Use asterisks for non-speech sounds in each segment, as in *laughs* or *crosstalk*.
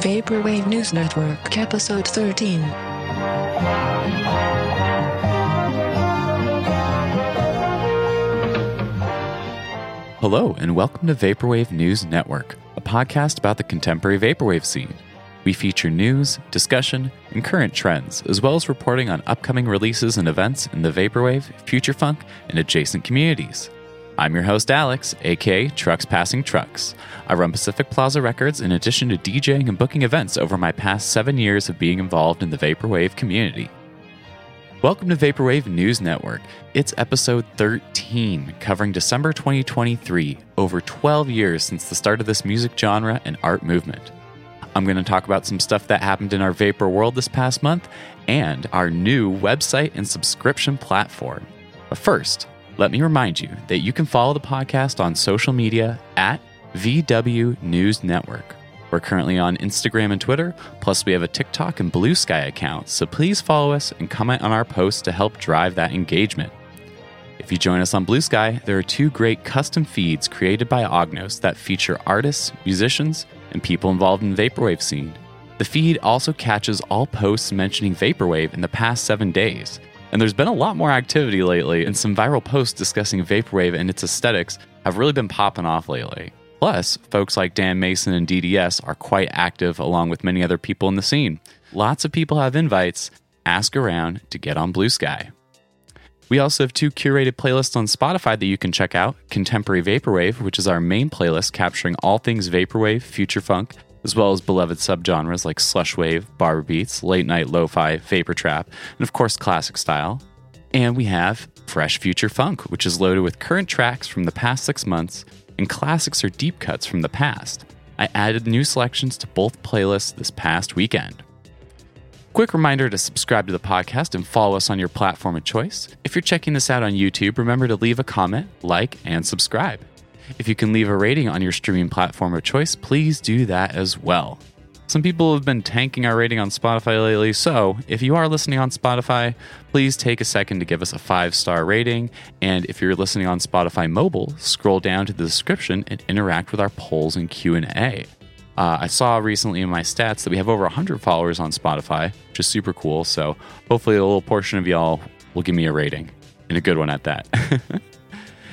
Vaporwave News Network, Episode 13. Hello, and welcome to Vaporwave News Network, a podcast about the contemporary vaporwave scene. We feature news, discussion, and current trends, as well as reporting on upcoming releases and events in the vaporwave, future funk, and adjacent communities. I'm your host, Alex, aka Trucks Passing Trucks. I run Pacific Plaza Records in addition to DJing and booking events over my past seven years of being involved in the vaporwave community. Welcome to Vaporwave News Network. It's episode 13, covering December 2023, over 12 years since the start of this music genre and art movement. I'm going to talk about some stuff that happened in our vapor world this past month and our new website and subscription platform. But first, let me remind you that you can follow the podcast on social media at VW News Network. We're currently on Instagram and Twitter, plus we have a TikTok and Blue Sky account, so please follow us and comment on our posts to help drive that engagement. If you join us on Blue Sky, there are two great custom feeds created by Ognos that feature artists, musicians, and people involved in the vaporwave scene. The feed also catches all posts mentioning vaporwave in the past 7 days. And there's been a lot more activity lately, and some viral posts discussing vaporwave and its aesthetics have really been popping off lately. Plus, folks like Dan Mason and DDS are quite active along with many other people in the scene. Lots of people have invites. Ask around to get on Blue Sky. We also have two curated playlists on Spotify that you can check out Contemporary Vaporwave, which is our main playlist capturing all things Vaporwave, Future Funk, as well as beloved subgenres like slush wave, barber beats, late night lo fi, vapor trap, and of course classic style. And we have Fresh Future Funk, which is loaded with current tracks from the past six months and classics or deep cuts from the past. I added new selections to both playlists this past weekend. Quick reminder to subscribe to the podcast and follow us on your platform of choice. If you're checking this out on YouTube, remember to leave a comment, like, and subscribe. If you can leave a rating on your streaming platform of choice, please do that as well. Some people have been tanking our rating on Spotify lately, so if you are listening on Spotify, please take a second to give us a five star rating. And if you're listening on Spotify mobile, scroll down to the description and interact with our polls and Q and A. Uh, I saw recently in my stats that we have over 100 followers on Spotify, which is super cool. So hopefully, a little portion of y'all will give me a rating, and a good one at that. *laughs*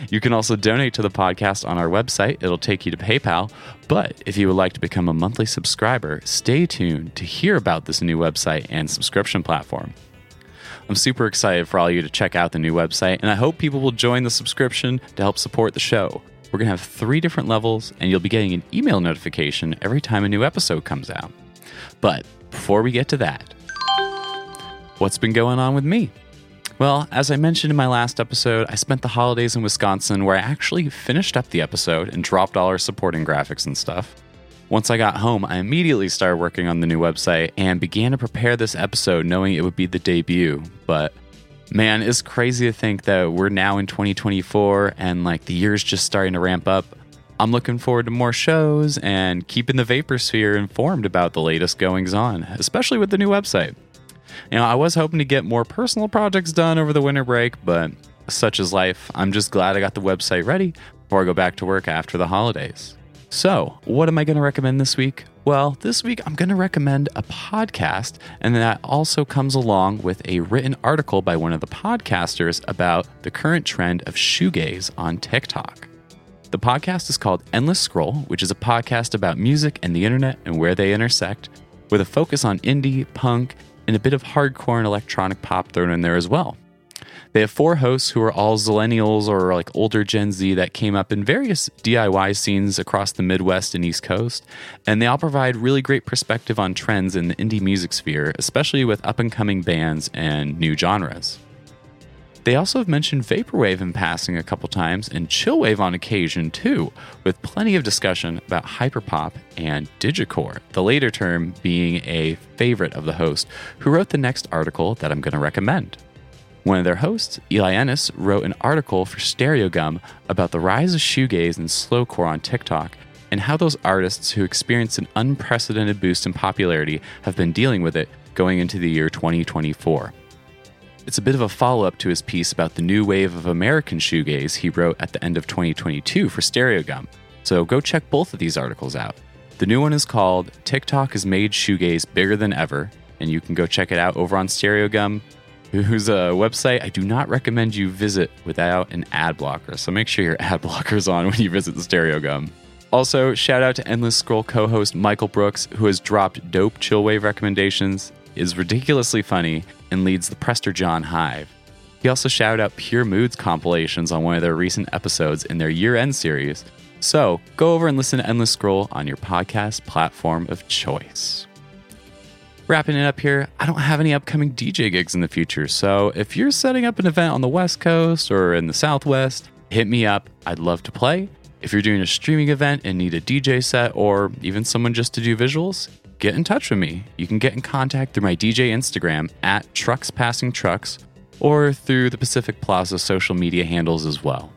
you can also donate to the podcast on our website. It'll take you to PayPal. But if you would like to become a monthly subscriber, stay tuned to hear about this new website and subscription platform. I'm super excited for all you to check out the new website, and I hope people will join the subscription to help support the show. We're going to have three different levels, and you'll be getting an email notification every time a new episode comes out. But before we get to that, what's been going on with me? Well, as I mentioned in my last episode, I spent the holidays in Wisconsin where I actually finished up the episode and dropped all our supporting graphics and stuff. Once I got home, I immediately started working on the new website and began to prepare this episode knowing it would be the debut. But man, it's crazy to think that we're now in 2024 and like the year's just starting to ramp up. I'm looking forward to more shows and keeping the Vapor Sphere informed about the latest goings on, especially with the new website. You know, I was hoping to get more personal projects done over the winter break, but such is life. I'm just glad I got the website ready before I go back to work after the holidays. So, what am I going to recommend this week? Well, this week I'm going to recommend a podcast, and that also comes along with a written article by one of the podcasters about the current trend of shoegaze on TikTok. The podcast is called Endless Scroll, which is a podcast about music and the internet and where they intersect, with a focus on indie, punk, and a bit of hardcore and electronic pop thrown in there as well. They have four hosts who are all Zillennials or like older Gen Z that came up in various DIY scenes across the Midwest and East Coast, and they all provide really great perspective on trends in the indie music sphere, especially with up and coming bands and new genres. They also have mentioned Vaporwave in passing a couple times and Chillwave on occasion too, with plenty of discussion about hyperpop and digicore, the later term being a favorite of the host who wrote the next article that I'm going to recommend. One of their hosts, Eli Enis, wrote an article for Stereogum about the rise of shoegaze and slowcore on TikTok and how those artists who experienced an unprecedented boost in popularity have been dealing with it going into the year 2024. It's a bit of a follow up to his piece about the new wave of American shoegaze he wrote at the end of 2022 for Stereogum, so go check both of these articles out. The new one is called TikTok has made shoegaze bigger than ever, and you can go check it out over on Stereogum, whose a website I do not recommend you visit without an ad blocker. So make sure your *laughs* ad blocker's on when you visit the Stereogum. Also, shout out to Endless Scroll co host Michael Brooks, who has dropped dope chillwave recommendations, is ridiculously funny, and leads the Prester John Hive. He also shouted out Pure Moods compilations on one of their recent episodes in their year end series. So go over and listen to Endless Scroll on your podcast platform of choice. Wrapping it up here, I don't have any upcoming DJ gigs in the future, so if you're setting up an event on the West Coast or in the Southwest, hit me up. I'd love to play. If you're doing a streaming event and need a DJ set or even someone just to do visuals, get in touch with me. You can get in contact through my DJ Instagram at Trucks Passing Trucks or through the Pacific Plaza social media handles as well.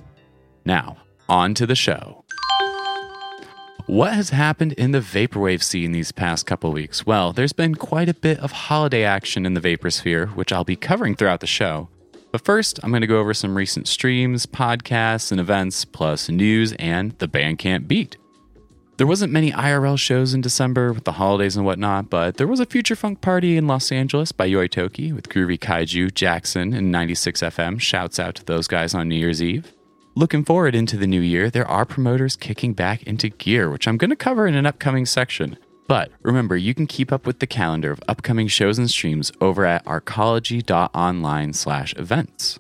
Now, on to the show. What has happened in the vaporwave scene these past couple weeks? Well, there's been quite a bit of holiday action in the Vaporsphere, which I'll be covering throughout the show. But first, I'm going to go over some recent streams, podcasts, and events, plus news and the Bandcamp beat. There wasn't many IRL shows in December with the holidays and whatnot, but there was a Future Funk party in Los Angeles by Yoitoki with Groovy Kaiju, Jackson, and 96 FM. Shouts out to those guys on New Year's Eve. Looking forward into the new year, there are promoters kicking back into gear, which I'm going to cover in an upcoming section. But remember, you can keep up with the calendar of upcoming shows and streams over at arcology.online slash events.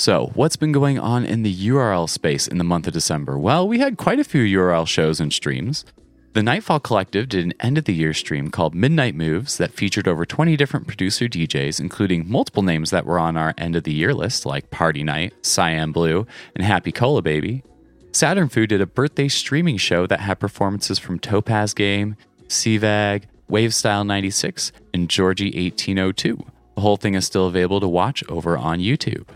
So, what's been going on in the URL space in the month of December? Well, we had quite a few URL shows and streams. The Nightfall Collective did an end of the year stream called Midnight Moves that featured over 20 different producer DJs, including multiple names that were on our end of the year list, like Party Night, Cyan Blue, and Happy Cola Baby. Saturn Food did a birthday streaming show that had performances from Topaz Game, CVAG, Wavestyle 96, and Georgie 1802. The whole thing is still available to watch over on YouTube.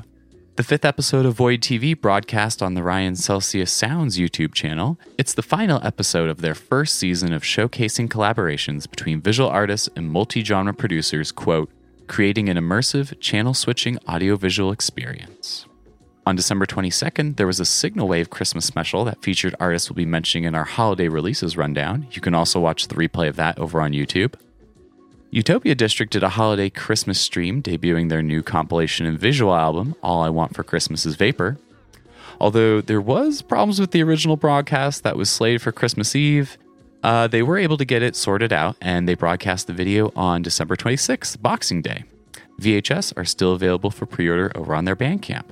The fifth episode of Void TV broadcast on the Ryan Celsius Sounds YouTube channel. It's the final episode of their first season of showcasing collaborations between visual artists and multi genre producers, quote, creating an immersive, channel switching audiovisual experience. On December 22nd, there was a Signal Wave Christmas special that featured artists we'll be mentioning in our holiday releases rundown. You can also watch the replay of that over on YouTube. Utopia District did a holiday Christmas stream debuting their new compilation and visual album, All I Want for Christmas is Vapor. Although there was problems with the original broadcast that was slated for Christmas Eve, uh, they were able to get it sorted out and they broadcast the video on December 26th, Boxing Day. VHS are still available for pre order over on their Bandcamp.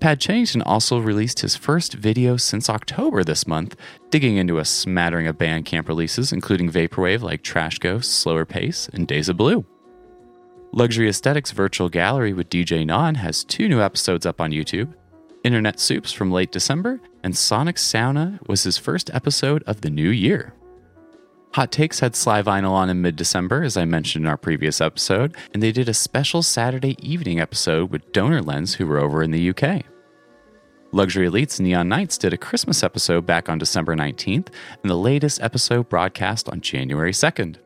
Pad Chennington also released his first video since October this month, digging into a smattering of Bandcamp releases, including Vaporwave like Trash Ghost, Slower Pace, and Days of Blue. Luxury Aesthetics Virtual Gallery with DJ Non has two new episodes up on YouTube. Internet Soups from late December, and Sonic Sauna was his first episode of the new year. Hot Takes had Sly Vinyl on in mid December, as I mentioned in our previous episode, and they did a special Saturday evening episode with Donor Lens, who were over in the UK. Luxury Elites Neon Nights did a Christmas episode back on December 19th, and the latest episode broadcast on January 2nd.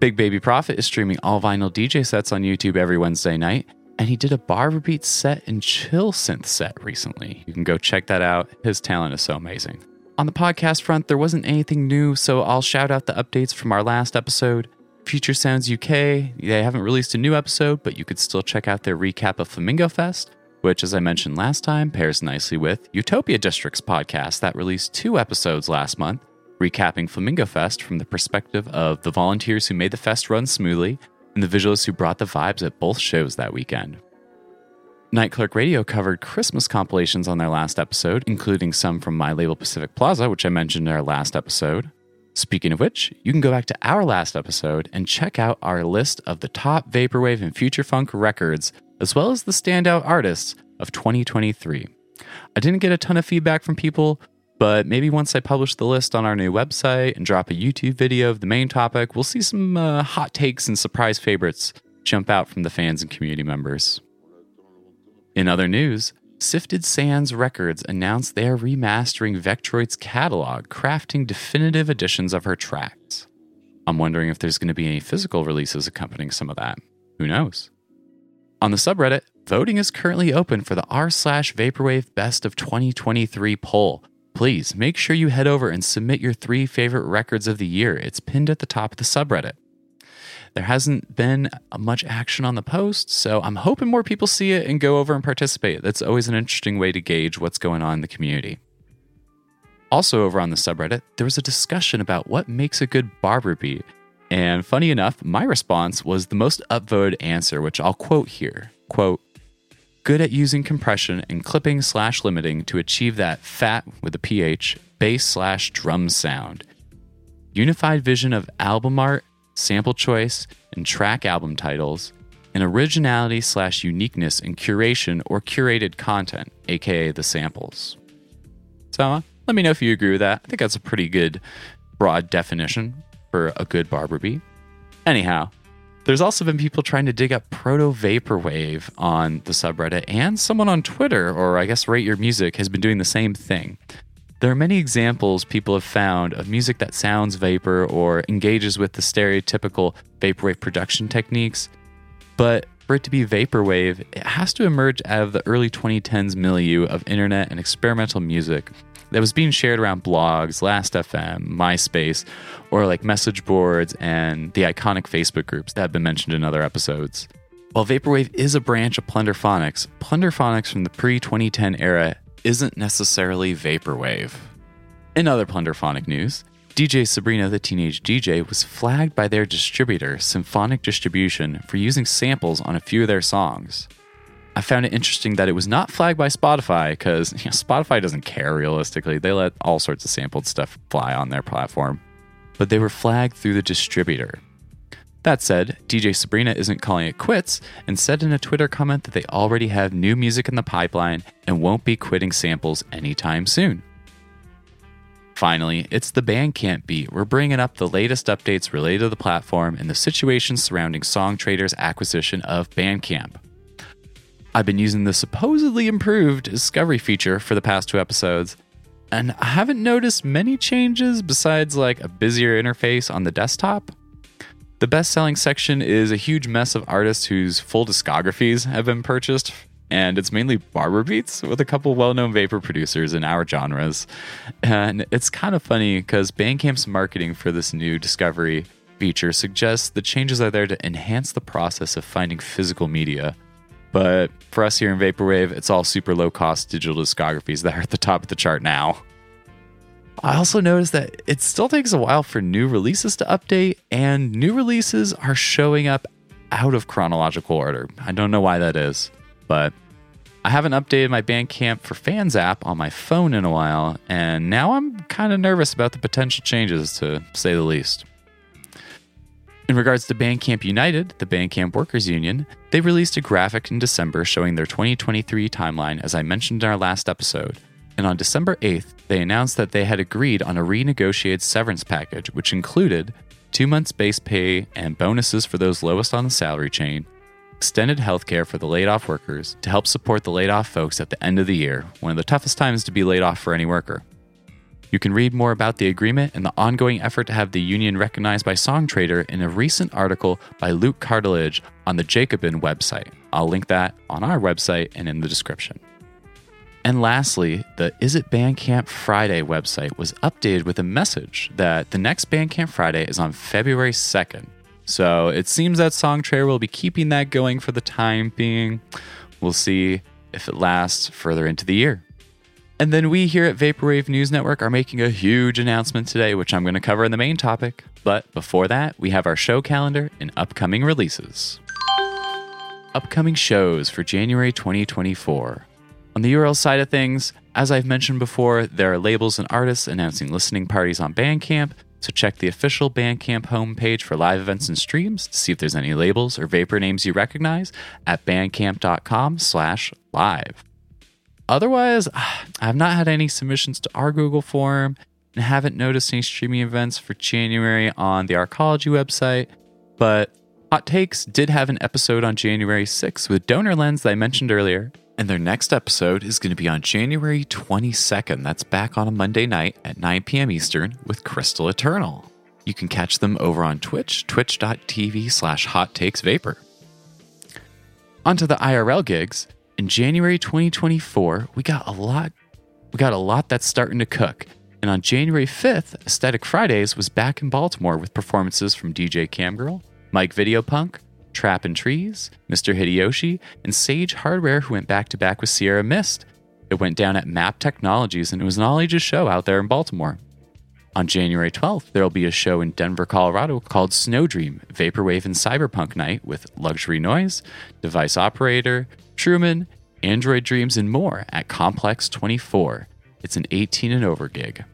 Big Baby Prophet is streaming all vinyl DJ sets on YouTube every Wednesday night, and he did a Barber Beat set and chill synth set recently. You can go check that out. His talent is so amazing. On the podcast front, there wasn't anything new, so I'll shout out the updates from our last episode. Future Sounds UK, they haven't released a new episode, but you could still check out their recap of Flamingo Fest, which, as I mentioned last time, pairs nicely with Utopia District's podcast that released two episodes last month, recapping Flamingo Fest from the perspective of the volunteers who made the fest run smoothly and the visualists who brought the vibes at both shows that weekend. Night Clerk Radio covered Christmas compilations on their last episode, including some from my label Pacific Plaza, which I mentioned in our last episode. Speaking of which, you can go back to our last episode and check out our list of the top Vaporwave and Future Funk records, as well as the standout artists of 2023. I didn't get a ton of feedback from people, but maybe once I publish the list on our new website and drop a YouTube video of the main topic, we'll see some uh, hot takes and surprise favorites jump out from the fans and community members. In other news, Sifted Sands Records announced they are remastering Vectroid's catalog, crafting definitive editions of her tracks. I'm wondering if there's going to be any physical releases accompanying some of that. Who knows? On the subreddit, voting is currently open for the r slash vaporwave best of 2023 poll. please make sure you head over and submit your three favorite records of the year. It's pinned at the top of the subreddit. There hasn't been much action on the post, so I'm hoping more people see it and go over and participate. That's always an interesting way to gauge what's going on in the community. Also, over on the subreddit, there was a discussion about what makes a good barber beat. And funny enough, my response was the most upvoted answer, which I'll quote here. Quote, good at using compression and clipping slash limiting to achieve that fat with a PH bass slash drum sound. Unified vision of album art, sample choice, and track album titles, and originality slash uniqueness in curation or curated content, aka the samples. So uh, let me know if you agree with that. I think that's a pretty good broad definition for a good barber beat. Anyhow, there's also been people trying to dig up proto vaporwave on the subreddit, and someone on Twitter, or I guess Rate Your Music, has been doing the same thing. There are many examples people have found of music that sounds vapor or engages with the stereotypical vaporwave production techniques, but for it to be vaporwave, it has to emerge out of the early 2010s milieu of internet and experimental music that was being shared around blogs, Last.fm, MySpace, or like message boards and the iconic Facebook groups that have been mentioned in other episodes. While Vaporwave is a branch of Plunderphonics, Plunderphonics from the pre 2010 era isn't necessarily Vaporwave. In other Plunderphonic news, DJ Sabrina the Teenage DJ was flagged by their distributor, Symphonic Distribution, for using samples on a few of their songs. I found it interesting that it was not flagged by Spotify because you know, Spotify doesn't care realistically. They let all sorts of sampled stuff fly on their platform. But they were flagged through the distributor. That said, DJ Sabrina isn't calling it quits and said in a Twitter comment that they already have new music in the pipeline and won't be quitting samples anytime soon. Finally, it's the Bandcamp beat. We're bringing up the latest updates related to the platform and the situation surrounding Songtradr's acquisition of Bandcamp. I've been using the supposedly improved discovery feature for the past two episodes, and I haven't noticed many changes besides like a busier interface on the desktop. The best selling section is a huge mess of artists whose full discographies have been purchased, and it's mainly barber beats with a couple well known vapor producers in our genres. And it's kind of funny because Bandcamp's marketing for this new discovery feature suggests the changes are there to enhance the process of finding physical media but for us here in Vaporwave, it's all super low cost digital discographies that are at the top of the chart now. I also noticed that it still takes a while for new releases to update, and new releases are showing up out of chronological order. I don't know why that is, but I haven't updated my Bandcamp for Fans app on my phone in a while, and now I'm kind of nervous about the potential changes, to say the least. In regards to Bandcamp United, the Bandcamp Workers Union, they released a graphic in December showing their 2023 timeline, as I mentioned in our last episode. And on December 8th, they announced that they had agreed on a renegotiated severance package, which included two months base pay and bonuses for those lowest on the salary chain, extended healthcare for the laid off workers to help support the laid off folks at the end of the year, one of the toughest times to be laid off for any worker. You can read more about the agreement and the ongoing effort to have the union recognized by Songtradr in a recent article by Luke Cartledge on the Jacobin website. I'll link that on our website and in the description. And lastly, the Is It Bandcamp Friday website was updated with a message that the next Bandcamp Friday is on February 2nd. So it seems that Songtradr will be keeping that going for the time being. We'll see if it lasts further into the year. And then we here at Vaporwave News Network are making a huge announcement today, which I'm going to cover in the main topic. But before that, we have our show calendar and upcoming releases. Upcoming shows for January 2024. On the URL side of things, as I've mentioned before, there are labels and artists announcing listening parties on Bandcamp, so check the official Bandcamp homepage for live events and streams to see if there's any labels or vapor names you recognize at bandcamp.com slash live. Otherwise, *sighs* I've not had any submissions to our Google form and haven't noticed any streaming events for January on the Arcology website. But Hot Takes did have an episode on January 6th with Donor Lens that I mentioned earlier. And their next episode is going to be on January 22nd. That's back on a Monday night at 9 p.m. Eastern with Crystal Eternal. You can catch them over on Twitch, twitch.tv slash hot takes vapor. Onto the IRL gigs. In January 2024, we got a lot we got a lot that's starting to cook. And on January 5th, Aesthetic Fridays was back in Baltimore with performances from DJ Camgirl, Mike Videopunk, Trap and Trees, Mr. Hideyoshi, and Sage Hardware, who went back to back with Sierra Mist. It went down at Map Technologies and it was an all ages show out there in Baltimore. On January 12th, there will be a show in Denver, Colorado called Snow Dream Vaporwave and Cyberpunk Night with Luxury Noise, Device Operator, Truman, Android Dreams, and more at Complex 24. It's an 18 and over gig.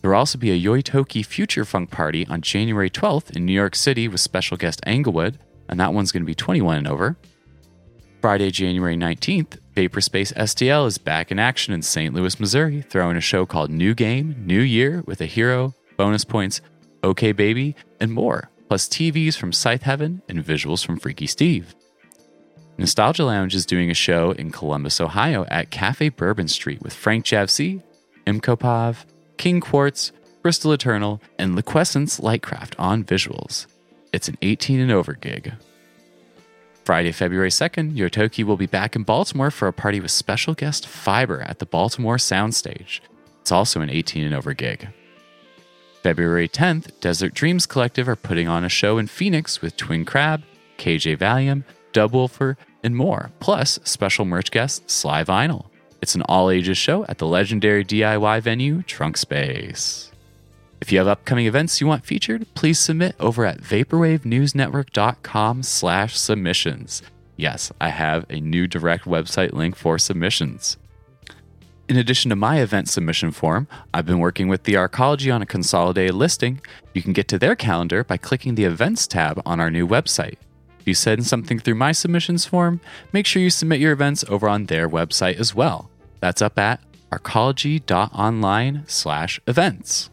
There will also be a Yoitoki Future Funk party on January 12th in New York City with special guest Englewood, and that one's going to be 21 and over. Friday, January 19th, Vaporspace STL is back in action in St. Louis, Missouri, throwing a show called New Game, New Year with a hero, bonus points, OK Baby, and more, plus TVs from Scythe Heaven and visuals from Freaky Steve. Nostalgia Lounge is doing a show in Columbus, Ohio at Cafe Bourbon Street with Frank JavCee, Imkopov, King Quartz, Crystal Eternal, and Liquescence Lightcraft on visuals. It's an 18 and over gig. Friday, February 2nd, Yoitoki will be back in Baltimore for a party with special guest Fiber at the Baltimore Soundstage. It's also an 18 and over gig. February 10th, Desert Dreams Collective are putting on a show in Phoenix with Twin Crab, KJ Valium, Dubwoofer, and more, plus special merch guest Sly Vinyl. It's an all ages show at the legendary DIY venue Trunk Space. If you have upcoming events you want featured, please submit over at vaporwavenewsnetwork.com slash submissions. Yes, I have a new direct website link for submissions. In addition to my event submission form, I've been working with the Arcology on a consolidated listing. You can get to their calendar by clicking the Events tab on our new website. If you send something through my submissions form, make sure you submit your events over on their website as well. That's up at arcology.online slash events.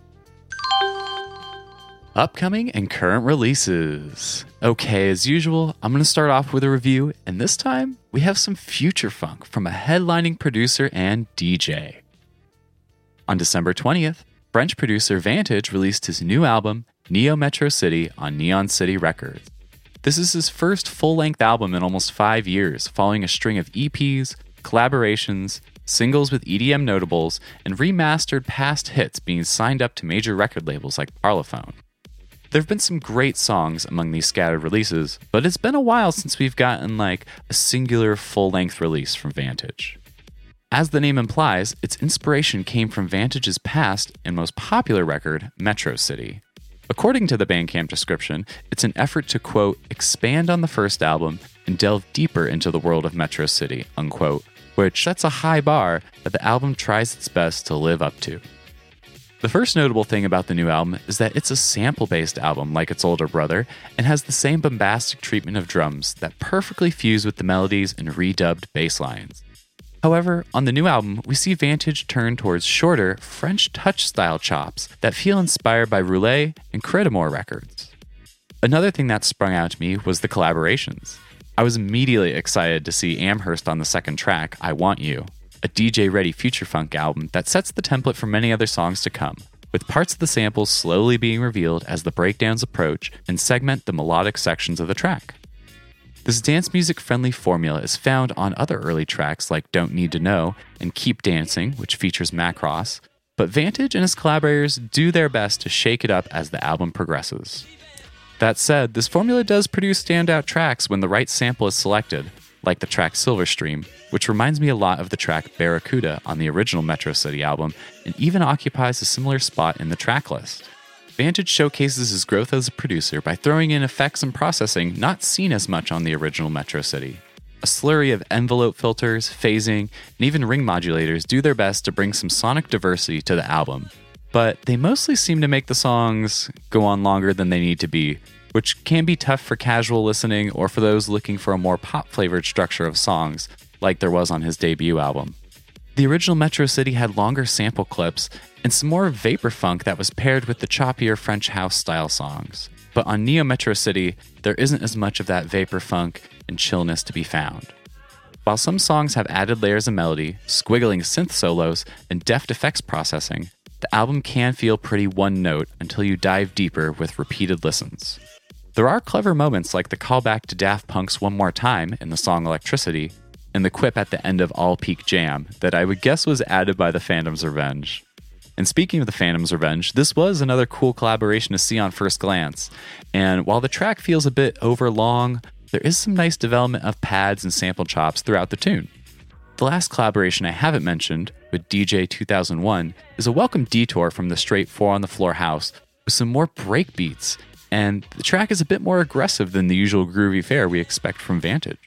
Upcoming and current releases. Okay, as usual, I'm going to start off with a review, and this time we have some future funk from a headlining producer and DJ. On December 20th, French producer Vantage released his new album, Neo Metro City, on Neon City Records. This is his first full length album in almost five years, following a string of EPs, collaborations, singles with EDM notables, and remastered past hits being signed up to major record labels like Parlophone. There have been some great songs among these scattered releases, but it's been a while since we've gotten like a singular full length release from Vantage. As the name implies, its inspiration came from Vantage's past and most popular record, Metro City. According to the Bandcamp description, it's an effort to, quote, expand on the first album and delve deeper into the world of Metro City, unquote, which sets a high bar that the album tries its best to live up to. The first notable thing about the new album is that it's a sample based album like its older brother and has the same bombastic treatment of drums that perfectly fuse with the melodies and redubbed bass lines. However, on the new album, we see Vantage turn towards shorter, French touch style chops that feel inspired by Roulé and Crydamoure records. Another thing that sprung out to me was the collaborations. I was immediately excited to see Amherst on the second track, I Want You, a DJ ready future funk album that sets the template for many other songs to come, with parts of the samples slowly being revealed as the breakdowns approach and segment the melodic sections of the track. This dance music friendly formula is found on other early tracks like Don't Need to Know and Keep Dancing, which features Macross, but Vantage and his collaborators do their best to shake it up as the album progresses. That said, this formula does produce standout tracks when the right sample is selected, like the track Silverstream, which reminds me a lot of the track Barracuda on the original Metro City album and even occupies a similar spot in the track list. Vantage showcases his growth as a producer by throwing in effects and processing not seen as much on the original Metro City. A slurry of envelope filters, phasing, and even ring modulators do their best to bring some sonic diversity to the album, but they mostly seem to make the songs go on longer than they need to be, which can be tough for casual listening or for those looking for a more pop flavored structure of songs, like there was on his debut album. The original Metro City had longer sample clips and some more vapor funk that was paired with the choppier French house style songs. But on Neo Metro City, there isn't as much of that vapor funk and chillness to be found. While some songs have added layers of melody, squiggling synth solos, and deft effects processing, the album can feel pretty one note until you dive deeper with repeated listens. There are clever moments like the callback to Daft Punk's One More Time in the song Electricity, and the quip at the end of All Peak Jam that I would guess was added by the Phantom's Revenge. And speaking of the Phantom's Revenge, this was another cool collaboration to see on first glance. And while the track feels a bit overlong, there is some nice development of pads and sample chops throughout the tune. The last collaboration I haven't mentioned, with DJ 2001, is a welcome detour from the straight four on the floor house with some more break beats, and the track is a bit more aggressive than the usual groovy fare we expect from Vantage.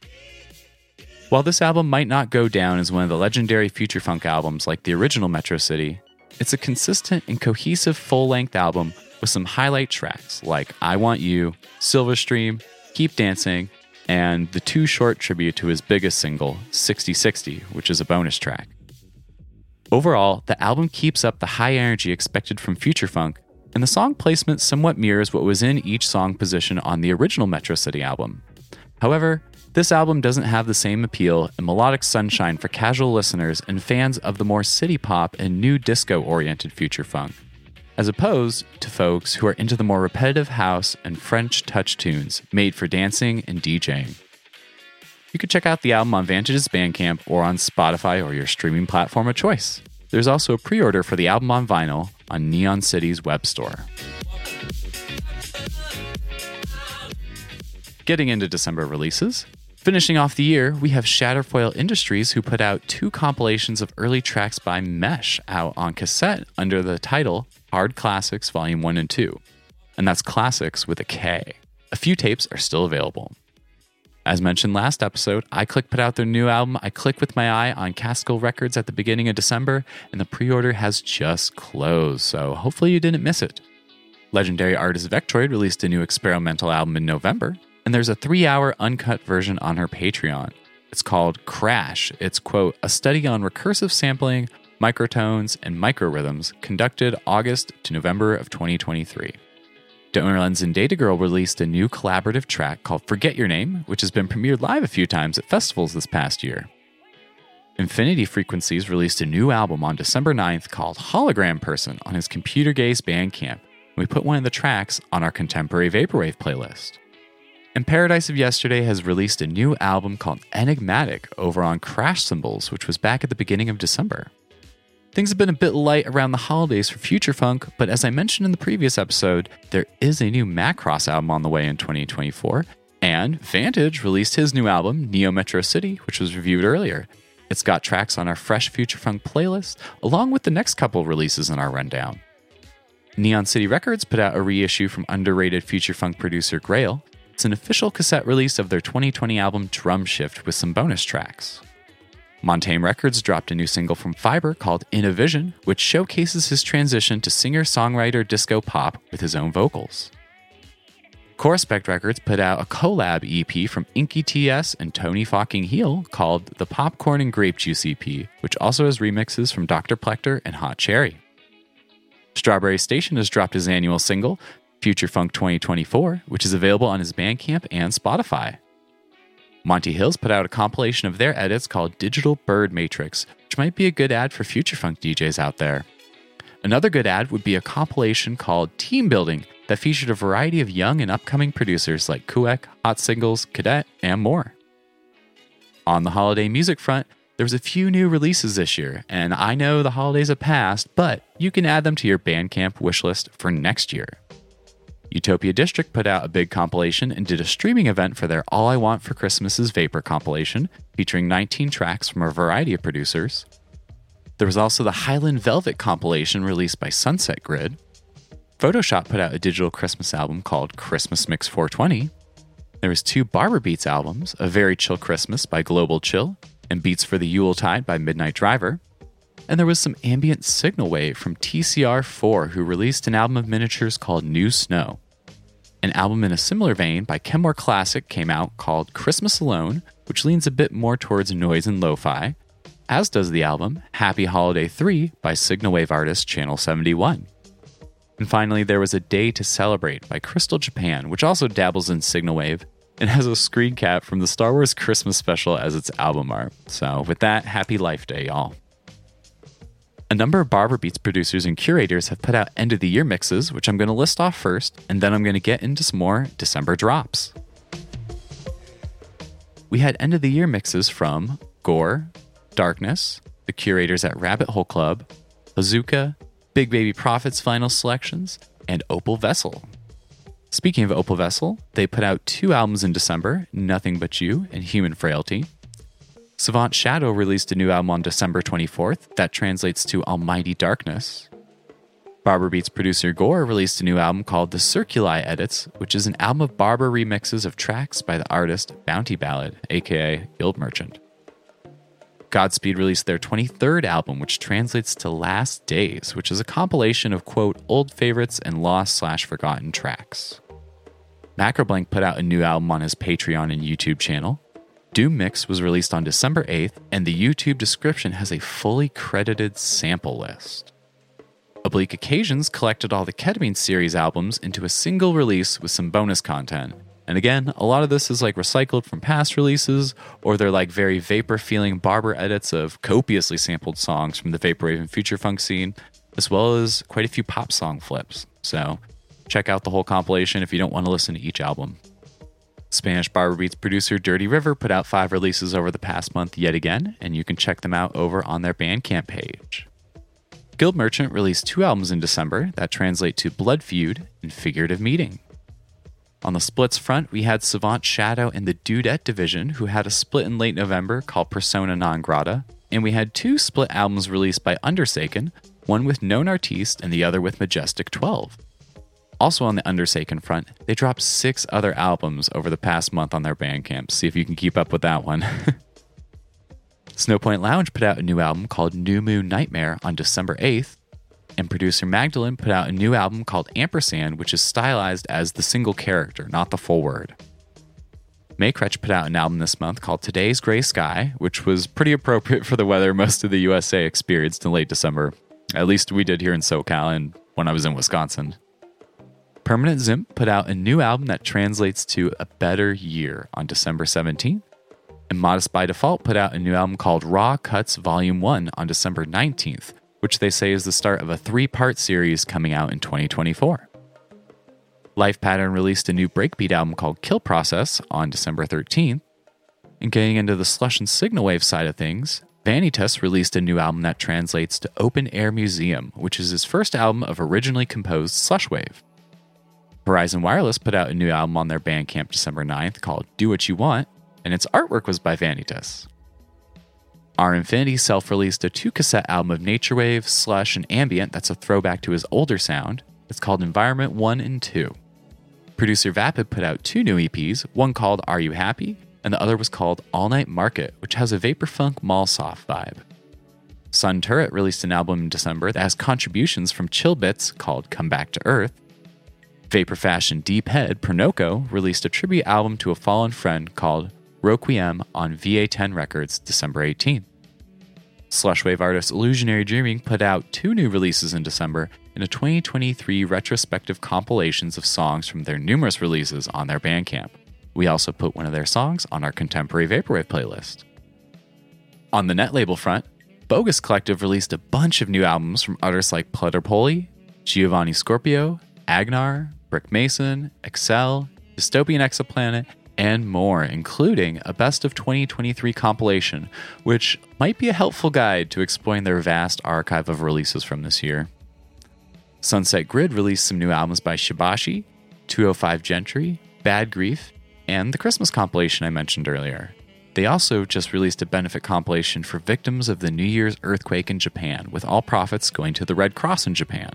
While this album might not go down as one of the legendary future funk albums like the original Metro City, it's a consistent and cohesive full length album with some highlight tracks like I Want You, Silver Stream, Keep Dancing, and the too short tribute to his biggest single, 6060, which is a bonus track. Overall, the album keeps up the high energy expected from Future Funk, and the song placement somewhat mirrors what was in each song position on the original Metro City album. However, this album doesn't have the same appeal and melodic sunshine for casual listeners and fans of the more city pop and new disco oriented future funk, as opposed to folks who are into the more repetitive house and French touch tunes made for dancing and DJing. You can check out the album on Vantage's Bandcamp or on Spotify or your streaming platform of choice. There's also a pre order for the album on vinyl on Neon City's web store. Getting into December releases, Finishing off the year, we have Shatterfoil Industries, who put out two compilations of early tracks by Mesh out on cassette under the title Hard Classics Volume 1 and 2. And that's classics with a K. A few tapes are still available. As mentioned last episode, iClick put out their new album, I Click With My Eye, on Caskill Records at the beginning of December, and the pre order has just closed, so hopefully you didn't miss it. Legendary artist Vectroid released a new experimental album in November, and there's a three hour uncut version on her Patreon. It's called Crash. It's, quote, a study on recursive sampling, microtones, and microrhythms conducted August to November of 2023. Donorlens and Data Girl released a new collaborative track called Forget Your Name, which has been premiered live a few times at festivals this past year. Infinity Frequencies released a new album on December 9th called Hologram Person on his Computer Gaze Bandcamp. We put one of the tracks on our Contemporary Vaporwave playlist. And Paradise of Yesterday has released a new album called Enigmatic over on Crash Symbols, which was back at the beginning of December. Things have been a bit light around the holidays for Future Funk, but as I mentioned in the previous episode, there is a new Macross album on the way in 2024, and Vantage released his new album, Neo Metro City, which was reviewed earlier. It's got tracks on our Fresh Future Funk playlist, along with the next couple releases in our rundown. Neon City Records put out a reissue from underrated Future Funk producer Grail, it's an official cassette release of their 2020 album Drum Shift with some bonus tracks. Montaigne Records dropped a new single from Fiber called In a Vision, which showcases his transition to singer songwriter disco pop with his own vocals. Correspect Records put out a collab EP from Inky TS and Tony Fucking Heel called the Popcorn and Grape Juice EP, which also has remixes from Dr. Pleckter and Hot Cherry. Strawberry Station has dropped his annual single, Future Funk 2024, which is available on his Bandcamp and Spotify. Monty Hills put out a compilation of their edits called Digital Bird Matrix, which might be a good ad for future funk DJs out there. Another good ad would be a compilation called Team Building that featured a variety of young and upcoming producers like Kuek, Hot Singles, Cadet, and more. On the holiday music front, there was a few new releases this year, and I know the holidays have passed, but you can add them to your Bandcamp wishlist for next year. Utopia District put out a big compilation and did a streaming event for their All I Want for Christmas is Vapor compilation, featuring 19 tracks from a variety of producers. There was also the Highland Velvet compilation released by Sunset Grid. Photoshop put out a digital Christmas album called Christmas Mix 420. There was two Barber Beats albums, A Very Chill Christmas by Global Chill and Beats for the Yuletide by Midnight Driver. And there was some ambient signal wave from TCR4, who released an album of miniatures called New Snow. An album in a similar vein by Kenmore Classic came out called Christmas Alone, which leans a bit more towards noise and lo fi, as does the album Happy Holiday 3 by Signal Wave artist Channel 71. And finally, there was A Day to Celebrate by Crystal Japan, which also dabbles in Signal Wave and has a screen cap from the Star Wars Christmas special as its album art. So, with that, happy Life Day, y'all. A number of Barber Beats producers and curators have put out end of the year mixes, which I'm going to list off first, and then I'm going to get into some more December drops. We had end of the year mixes from Gore, Darkness, the curators at Rabbit Hole Club, Bazooka, Big Baby Prophet's final selections, and Opal Vessel. Speaking of Opal Vessel, they put out two albums in December Nothing But You and Human Frailty. Savant Shadow released a new album on December 24th that translates to Almighty Darkness. Barber Beats producer Gore released a new album called The Circuli Edits, which is an album of Barber remixes of tracks by the artist Bounty Ballad, aka Guild Merchant. Godspeed released their 23rd album, which translates to Last Days, which is a compilation of, quote, old favorites and lost slash forgotten tracks. Macroblank put out a new album on his Patreon and YouTube channel. Doom Mix was released on December 8th, and the YouTube description has a fully credited sample list. Oblique Occasions collected all the Ketamine series albums into a single release with some bonus content. And again, a lot of this is like recycled from past releases, or they're like very vapor feeling barber edits of copiously sampled songs from the Vaporwave and Future Funk scene, as well as quite a few pop song flips. So check out the whole compilation if you don't want to listen to each album. Spanish Barber Beats producer Dirty River put out five releases over the past month yet again, and you can check them out over on their Bandcamp page. Guild Merchant released two albums in December that translate to Blood Feud and Figurative Meeting. On the splits front, we had Savant Shadow and the Dudette Division, who had a split in late November called Persona Non Grata, and we had two split albums released by Undersaken, one with Known Artiste and the other with Majestic 12. Also on the Undersaken front, they dropped six other albums over the past month on their Bandcamp. See if you can keep up with that one. *laughs* Snowpoint Lounge put out a new album called New Moon Nightmare on December 8th, and producer Magdalene put out a new album called Ampersand, which is stylized as the single character, not the full word. May Maykretch put out an album this month called Today's Gray Sky, which was pretty appropriate for the weather most of the USA experienced in late December. At least we did here in SoCal and when I was in Wisconsin. Permanent Zimp put out a new album that translates to A Better Year on December 17th. And Modest by Default put out a new album called Raw Cuts Volume 1 on December 19th, which they say is the start of a three part series coming out in 2024. Life Pattern released a new breakbeat album called Kill Process on December 13th. And getting into the slush and signal wave side of things, Vanitas released a new album that translates to Open Air Museum, which is his first album of originally composed slush wave. Horizon Wireless put out a new album on their Bandcamp December 9th called Do What You Want, and its artwork was by Vanitas. R Infinity self released a two cassette album of Nature Wave, Slush, and Ambient that's a throwback to his older sound. It's called Environment 1 and 2. Producer Vapid put out two new EPs, one called Are You Happy? and the other was called All Night Market, which has a vapor funk mall soft vibe. Sun Turret released an album in December that has contributions from Chill Bits called Come Back to Earth. Vapor Fashion Deep Head Pernoko released a tribute album to a fallen friend called Requiem on VA10 Records December 18th. Slushwave artist Illusionary Dreaming put out two new releases in December in a 2023 retrospective compilations of songs from their numerous releases on their Bandcamp. We also put one of their songs on our Contemporary Vaporwave playlist. On the net label front, Bogus Collective released a bunch of new albums from artists like Plutterpoli, Giovanni Scorpio, Agnar, Brick Mason, Excel, Dystopian Exoplanet, and more, including a best of 2023 compilation, which might be a helpful guide to exploring their vast archive of releases from this year. Sunset Grid released some new albums by Shibashi, 205 Gentry, Bad Grief, and the Christmas compilation I mentioned earlier. They also just released a benefit compilation for victims of the New Year's earthquake in Japan, with all profits going to the Red Cross in Japan.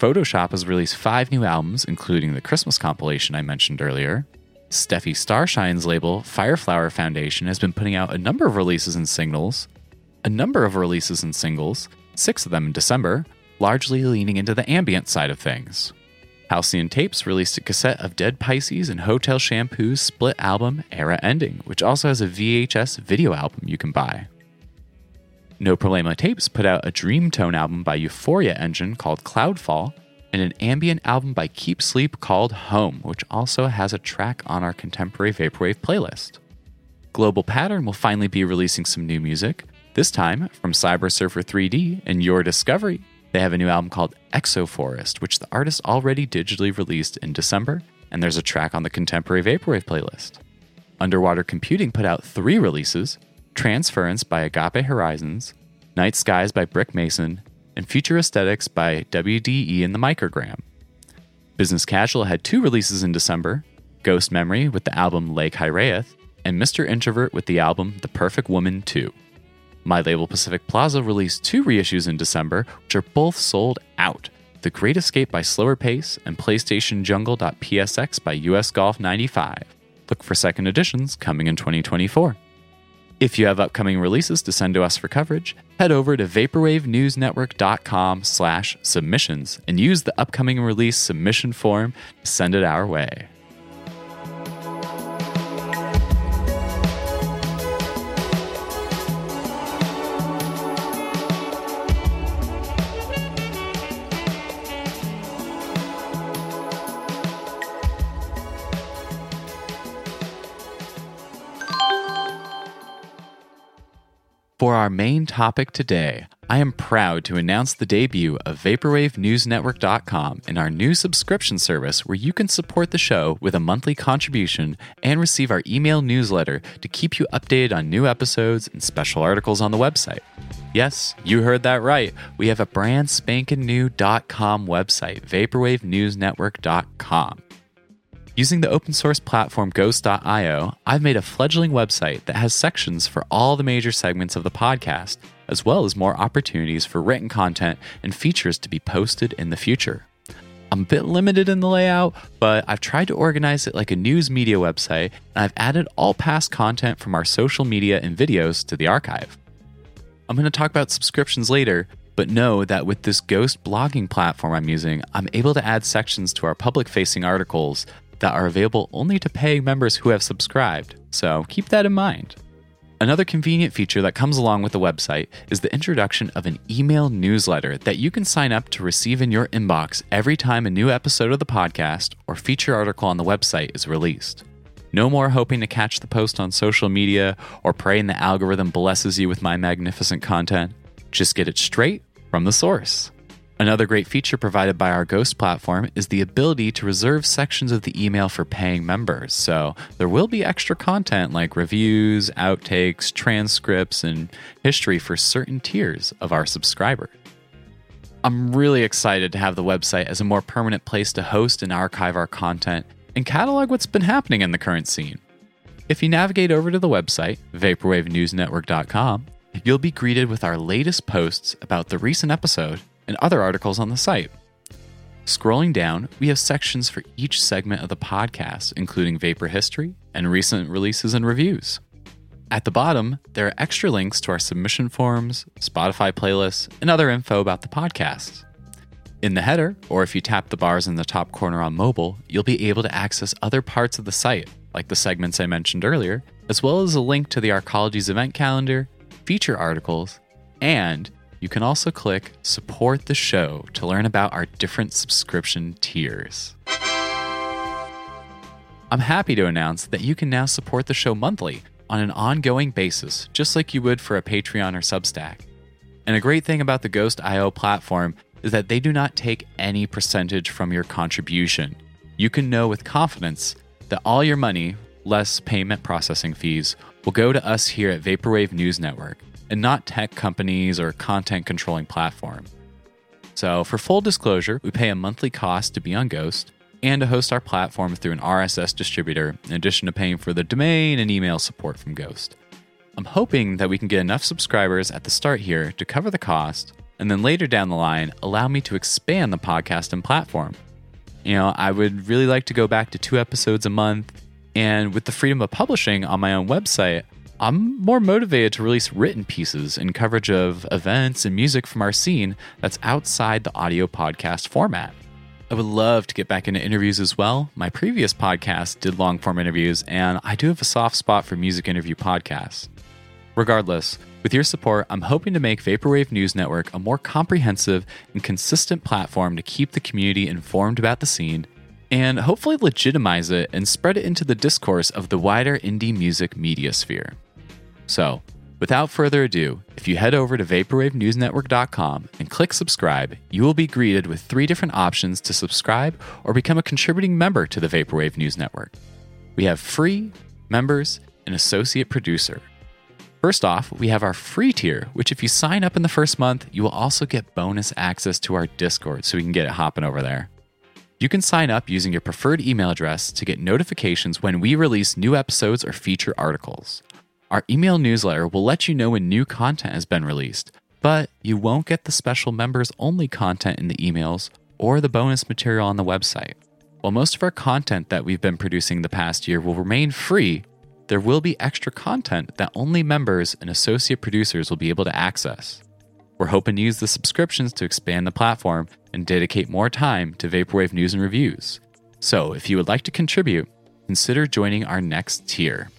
Photoshop has released five new albums, including the Christmas compilation I mentioned earlier, Steffi Starshine's label, Fireflower Foundation, has been putting out a number of releases and singles, a number of releases and singles, six of them in December, largely leaning into the ambient side of things. Halcyon Tapes released a cassette of Dead Pisces and Hotel Shampoo's split album, Era Ending, which also has a VHS video album you can buy. No Problema Tapes put out a Dreamtone album by Euphoria Engine called Cloudfall, and an ambient album by Keep Sleep called Home, which also has a track on our contemporary Vaporwave playlist. Global Pattern will finally be releasing some new music, this time from Cyber Surfer 3D and Your Discovery. They have a new album called Exoforest, which the artist already digitally released in December, and there's a track on the contemporary Vaporwave playlist. Underwater Computing put out three releases Transference by Agape Horizons, Night Skies by Brick Mason, and Future Aesthetics by WDE and the Microgram. Business Casual had two releases in December Ghost Memory with the album Lake Hyraeath, and Mr. Introvert with the album The Perfect Woman 2. My label Pacific Plaza released two reissues in December, which are both sold out The Great Escape by Slower Pace and PlayStation Jungle.psx by US Golf 95. Look for second editions coming in 2024. If you have upcoming releases to send to us for coverage, head over to vaporwavenewsnetwork.com slash submissions and use the upcoming release submission form to send it our way. Our main topic today, I am proud to announce the debut of VaporwaveNewsNetwork.com and our new subscription service where you can support the show with a monthly contribution and receive our email newsletter to keep you updated on new episodes and special articles on the website. Yes, you heard that right. We have a brand spanking new .com website, VaporwaveNewsNetwork.com. Using the open source platform Ghost.io, I've made a fledgling website that has sections for all the major segments of the podcast, as well as more opportunities for written content and features to be posted in the future. I'm a bit limited in the layout, but I've tried to organize it like a news media website, and I've added all past content from our social media and videos to the archive. I'm going to talk about subscriptions later, but know that with this Ghost blogging platform I'm using, I'm able to add sections to our public facing articles that are available only to paying members who have subscribed, so keep that in mind. Another convenient feature that comes along with the website is the introduction of an email newsletter that you can sign up to receive in your inbox every time a new episode of the podcast or feature article on the website is released. No more hoping to catch the post on social media or praying the algorithm blesses you with my magnificent content. Just get it straight from the source. Another great feature provided by our Ghost platform is the ability to reserve sections of the email for paying members. So there will be extra content like reviews, outtakes, transcripts, and history for certain tiers of our subscribers. I'm really excited to have the website as a more permanent place to host and archive our content and catalog what's been happening in the current scene. If you navigate over to the website, vaporwavenewsnetwork.com, you'll be greeted with our latest posts about the recent episode and other articles on the site. Scrolling down, we have sections for each segment of the podcast, including vapor history and recent releases and reviews. At the bottom, there are extra links to our submission forms, Spotify playlists, and other info about the podcast. In the header, or if you tap the bars in the top corner on mobile, you'll be able to access other parts of the site, like the segments I mentioned earlier, as well as a link to the Arcology's event calendar, feature articles, and you can also click Support the Show to learn about our different subscription tiers. I'm happy to announce that you can now support the show monthly on an ongoing basis, just like you would for a Patreon or Substack. And a great thing about the Ghost IO platform is that they do not take any percentage from your contribution. You can know with confidence that all your money, less payment processing fees, will go to us here at Vaporwave News Network and not tech companies or content controlling platform. So, for full disclosure, we pay a monthly cost to be on Ghost and to host our platform through an RSS distributor, in addition to paying for the domain and email support from Ghost. I'm hoping that we can get enough subscribers at the start here to cover the cost, and then later down the line, allow me to expand the podcast and platform. You know, I would really like to go back to two episodes a month, and with the freedom of publishing on my own website, I'm more motivated to release written pieces and coverage of events and music from our scene that's outside the audio podcast format. I would love to get back into interviews as well. My previous podcast did long form interviews, and I do have a soft spot for music interview podcasts. Regardless, with your support, I'm hoping to make Vaporwave News Network a more comprehensive and consistent platform to keep the community informed about the scene and hopefully legitimize it and spread it into the discourse of the wider indie music media sphere. So, without further ado, if you head over to vaporwavenewsnetwork.com and click subscribe, you will be greeted with three different options to subscribe or become a contributing member to the Vaporwave News Network. We have free, members, and associate producer. First off, we have our free tier, which if you sign up in the first month, you will also get bonus access to our Discord so we can get it hopping over there. You can sign up using your preferred email address to get notifications when we release new episodes or feature articles. Our email newsletter will let you know when new content has been released, but you won't get the special members only content in the emails or the bonus material on the website. While most of our content that we've been producing the past year will remain free, there will be extra content that only members and associate producers will be able to access. We're hoping to use the subscriptions to expand the platform and dedicate more time to Vaporwave news and reviews. So, if you would like to contribute, consider joining our next tier.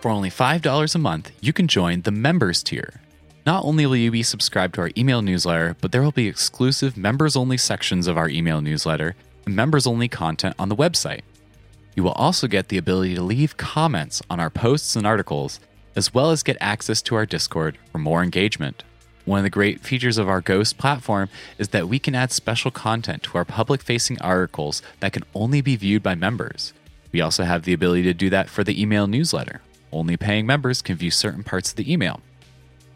For only $5 a month, you can join the members tier. Not only will you be subscribed to our email newsletter, but there will be exclusive members only sections of our email newsletter and members only content on the website. You will also get the ability to leave comments on our posts and articles, as well as get access to our Discord for more engagement. One of the great features of our Ghost platform is that we can add special content to our public facing articles that can only be viewed by members. We also have the ability to do that for the email newsletter. Only paying members can view certain parts of the email.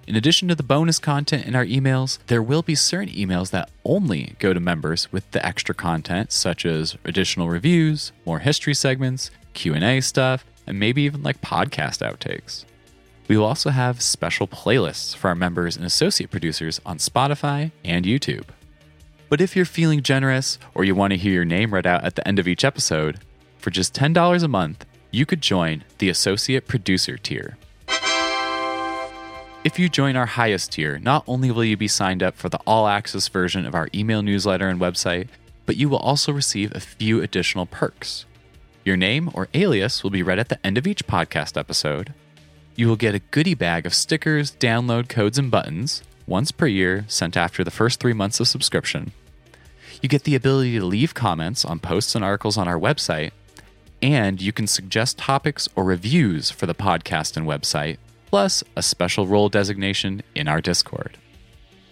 In addition to the bonus content in our emails, there will be certain emails that only go to members with the extra content such as additional reviews, more history segments, Q&A stuff, and maybe even like podcast outtakes. We will also have special playlists for our members and associate producers on Spotify and YouTube. But if you're feeling generous or you want to hear your name read out at the end of each episode, for just $10 a month, you could join the associate producer tier. If you join our highest tier, not only will you be signed up for the all access version of our email newsletter and website, but you will also receive a few additional perks. Your name or alias will be read at the end of each podcast episode. You will get a goodie bag of stickers, download codes, and buttons once per year sent after the first three months of subscription. You get the ability to leave comments on posts and articles on our website, and you can suggest topics or reviews for the podcast and website plus a special role designation in our Discord.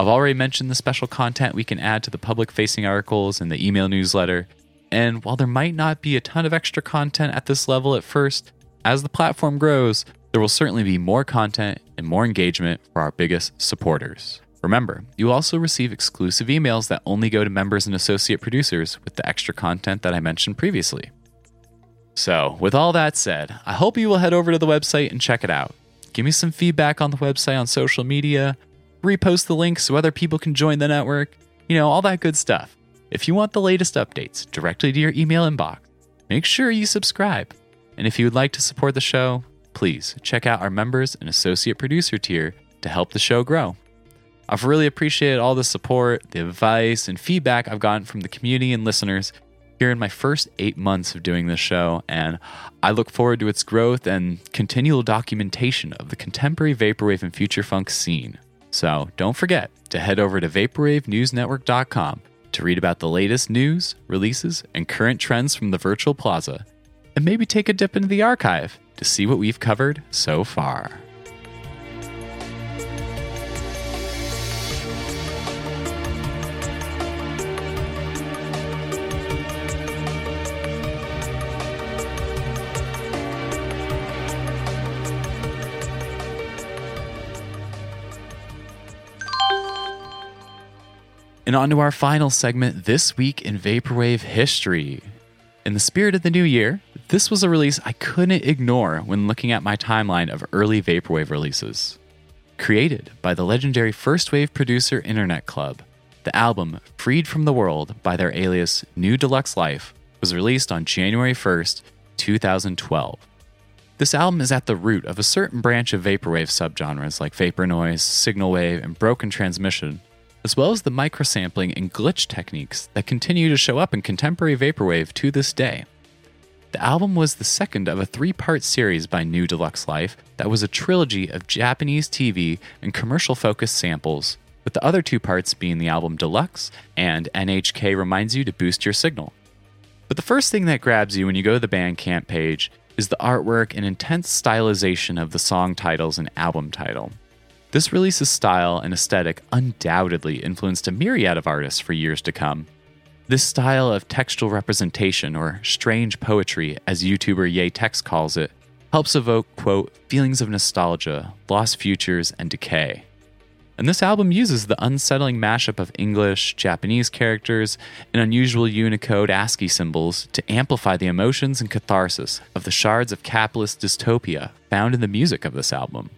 I've already mentioned the special content we can add to the public facing articles and the email newsletter. And while there might not be a ton of extra content at this level at first, as the platform grows, there will certainly be more content and more engagement for our biggest supporters. Remember, you also receive exclusive emails that only go to members and associate producers with the extra content that I mentioned previously. So, with all that said, I hope you will head over to the website and check it out. Give me some feedback on the website on social media. Repost the link so other people can join the network. You know, all that good stuff. If you want the latest updates directly to your email inbox, make sure you subscribe. And if you would like to support the show, please check out our members and associate producer tier to help the show grow. I've really appreciated all the support, the advice, and feedback I've gotten from the community and listeners here in my first eight months of doing this show, and I look forward to its growth and continual documentation of the contemporary Vaporwave and Future Funk scene. So don't forget to head over to VaporwaveNewsNetwork.com to read about the latest news, releases, and current trends from the virtual plaza, and maybe take a dip into the archive to see what we've covered so far. And on to our final segment this week in Vaporwave history. In the spirit of the new year, this was a release I couldn't ignore when looking at my timeline of early Vaporwave releases. Created by the legendary first wave producer Internet Club, the album Freed from the World by their alias New Deluxe Life was released on January 1st, 2012. This album is at the root of a certain branch of Vaporwave subgenres like Vapor Noise, Signal Wave, and Broken Transmission as well as the microsampling and glitch techniques that continue to show up in contemporary Vaporwave to this day. The album was the second of a three part series by New Deluxe Life that was a trilogy of Japanese TV and commercial focused samples, with the other two parts being the album Deluxe and NHK Reminds You to Boost Your Signal. But the first thing that grabs you when you go to the Bandcamp page is the artwork and intense stylization of the song titles and album title. This release's style and aesthetic undoubtedly influenced a myriad of artists for years to come. This style of textual representation, or strange poetry, as YouTuber Yatex calls it, helps evoke, quote, feelings of nostalgia, lost futures, and decay. And this album uses the unsettling mashup of English, Japanese characters, and unusual Unicode ASCII symbols to amplify the emotions and catharsis of the shards of capitalist dystopia found in the music of this album.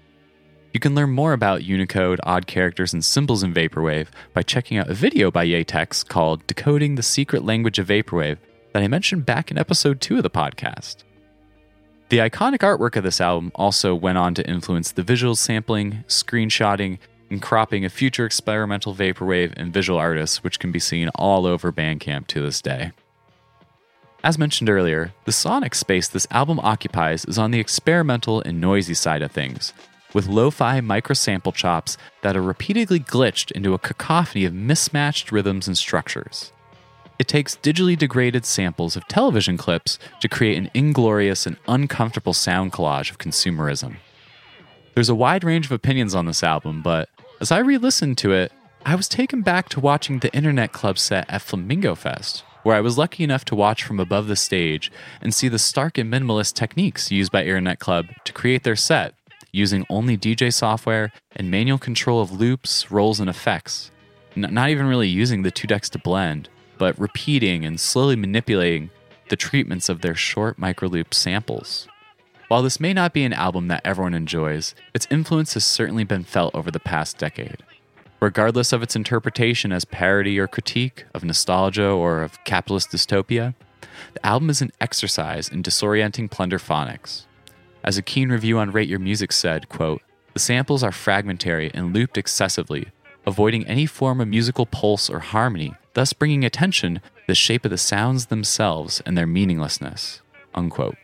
You can learn more about Unicode, odd characters, and symbols in Vaporwave by checking out a video by Yatex called Decoding the Secret Language of Vaporwave that I mentioned back in episode 2 of the podcast. The iconic artwork of this album also went on to influence the visual sampling, screenshotting, and cropping of future experimental vaporwave and visual artists, which can be seen all over Bandcamp to this day. As mentioned earlier, the sonic space this album occupies is on the experimental and noisy side of things, with lo fi micro sample chops that are repeatedly glitched into a cacophony of mismatched rhythms and structures. It takes digitally degraded samples of television clips to create an inglorious and uncomfortable sound collage of consumerism. There's a wide range of opinions on this album, but as I re listened to it, I was taken back to watching the Internet Club set at Flamingo Fest, where I was lucky enough to watch from above the stage and see the stark and minimalist techniques used by Internet Club to create their set, using only DJ software and manual control of loops, rolls, and effects. N- not even really using the two decks to blend, but repeating and slowly manipulating the treatments of their short microloop samples. While this may not be an album that everyone enjoys, its influence has certainly been felt over the past decade. Regardless of its interpretation as parody or critique of nostalgia or of capitalist dystopia, the album is an exercise in disorienting plunderphonics. As a keen review on Rate Your Music said, quote, the samples are fragmentary and looped excessively, avoiding any form of musical pulse or harmony, thus bringing attention to the shape of the sounds themselves and their meaninglessness. Unquote.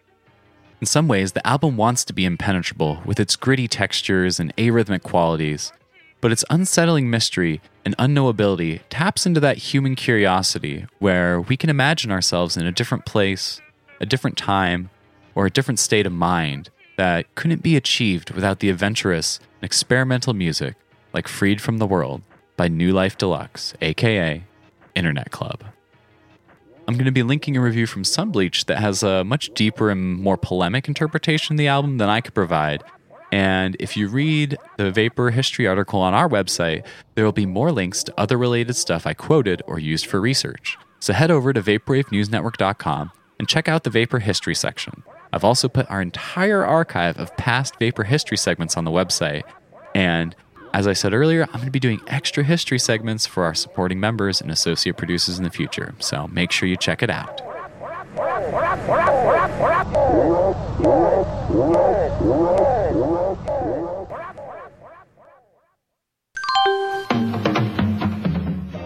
In some ways, the album wants to be impenetrable with its gritty textures and arrhythmic qualities, but its unsettling mystery and unknowability taps into that human curiosity where we can imagine ourselves in a different place, a different time, or a different state of mind that couldn't be achieved without the adventurous and experimental music like Freed from the World by New Life Deluxe, aka Internet Club. I'm going to be linking a review from Sunbleached that has a much deeper and more polemic interpretation of the album than I could provide. And if you read the Vapor History article on our website, there will be more links to other related stuff I quoted or used for research. So head over to vaporwavenewsnetwork.com and check out the Vapor History section. I've also put our entire archive of past Vapor History segments on the website. And as I said earlier, I'm going to be doing extra history segments for our supporting members and associate producers in the future, so make sure you check it out.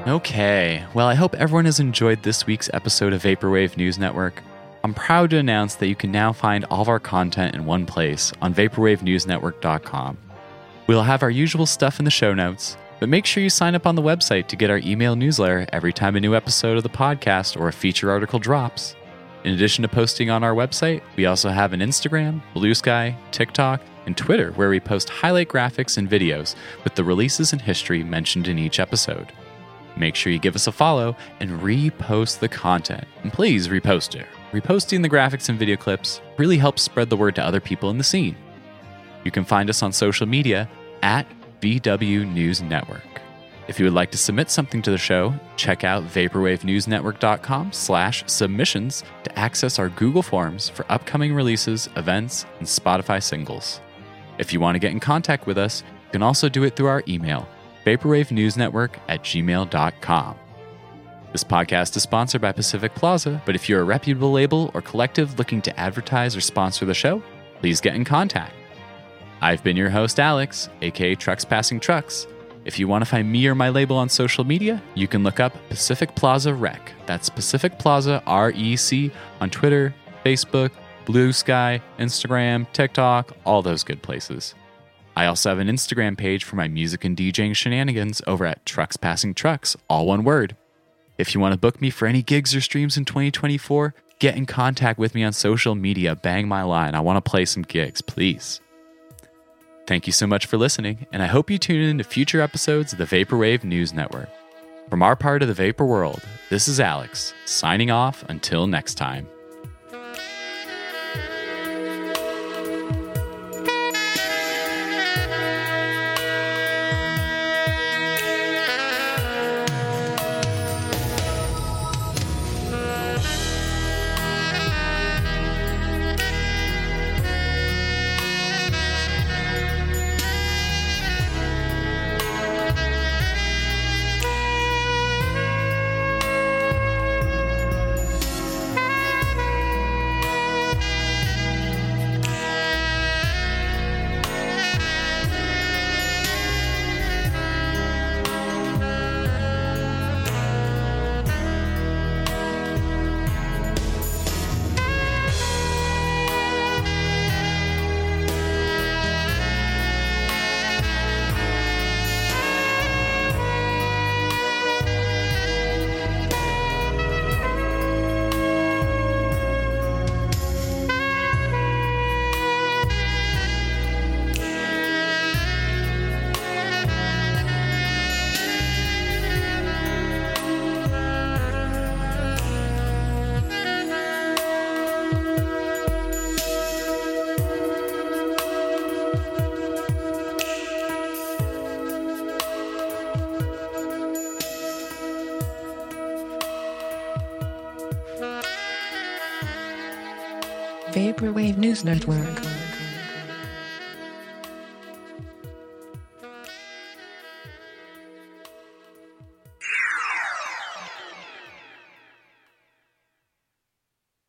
Okay, well, I hope everyone has enjoyed this week's episode of Vaporwave News Network. I'm proud to announce that you can now find all of our content in one place on vaporwavenewsnetwork.com. We'll have our usual stuff in the show notes, but make sure you sign up on the website to get our email newsletter every time a new episode of the podcast or a feature article drops. In addition to posting on our website, we also have an Instagram, Blue Sky, TikTok, and Twitter where we post highlight graphics and videos with the releases and history mentioned in each episode. Make sure you give us a follow and repost the content. And please repost it. Reposting the graphics and video clips really helps spread the word to other people in the scene. You can find us on social media at VW News Network. If you would like to submit something to the show, check out vaporwavenewsnetwork.com slash submissions to access our Google Forms for upcoming releases, events, and Spotify singles. If you want to get in contact with us, you can also do it through our email, vaporwavenewsnetwork at gmail.com. This podcast is sponsored by Pacific Plaza, but if you're a reputable label or collective looking to advertise or sponsor the show, please get in contact. I've been your host, Alex, aka Trucks Passing Trucks. If you want to find me or my label on social media, you can look up Pacific Plaza Rec. That's Pacific Plaza REC on Twitter, Facebook, Blue Sky, Instagram, TikTok, all those good places. I also have an Instagram page for my music and DJing shenanigans over at Trucks Passing Trucks, all one word. If you want to book me for any gigs or streams in 2024, get in contact with me on social media. Bang my line. I want to play some gigs, please. Thank you so much for listening, and I hope you tune in to future episodes of the Vaporwave News Network. From our part of the Vapor World, this is Alex, signing off until next time. News Network.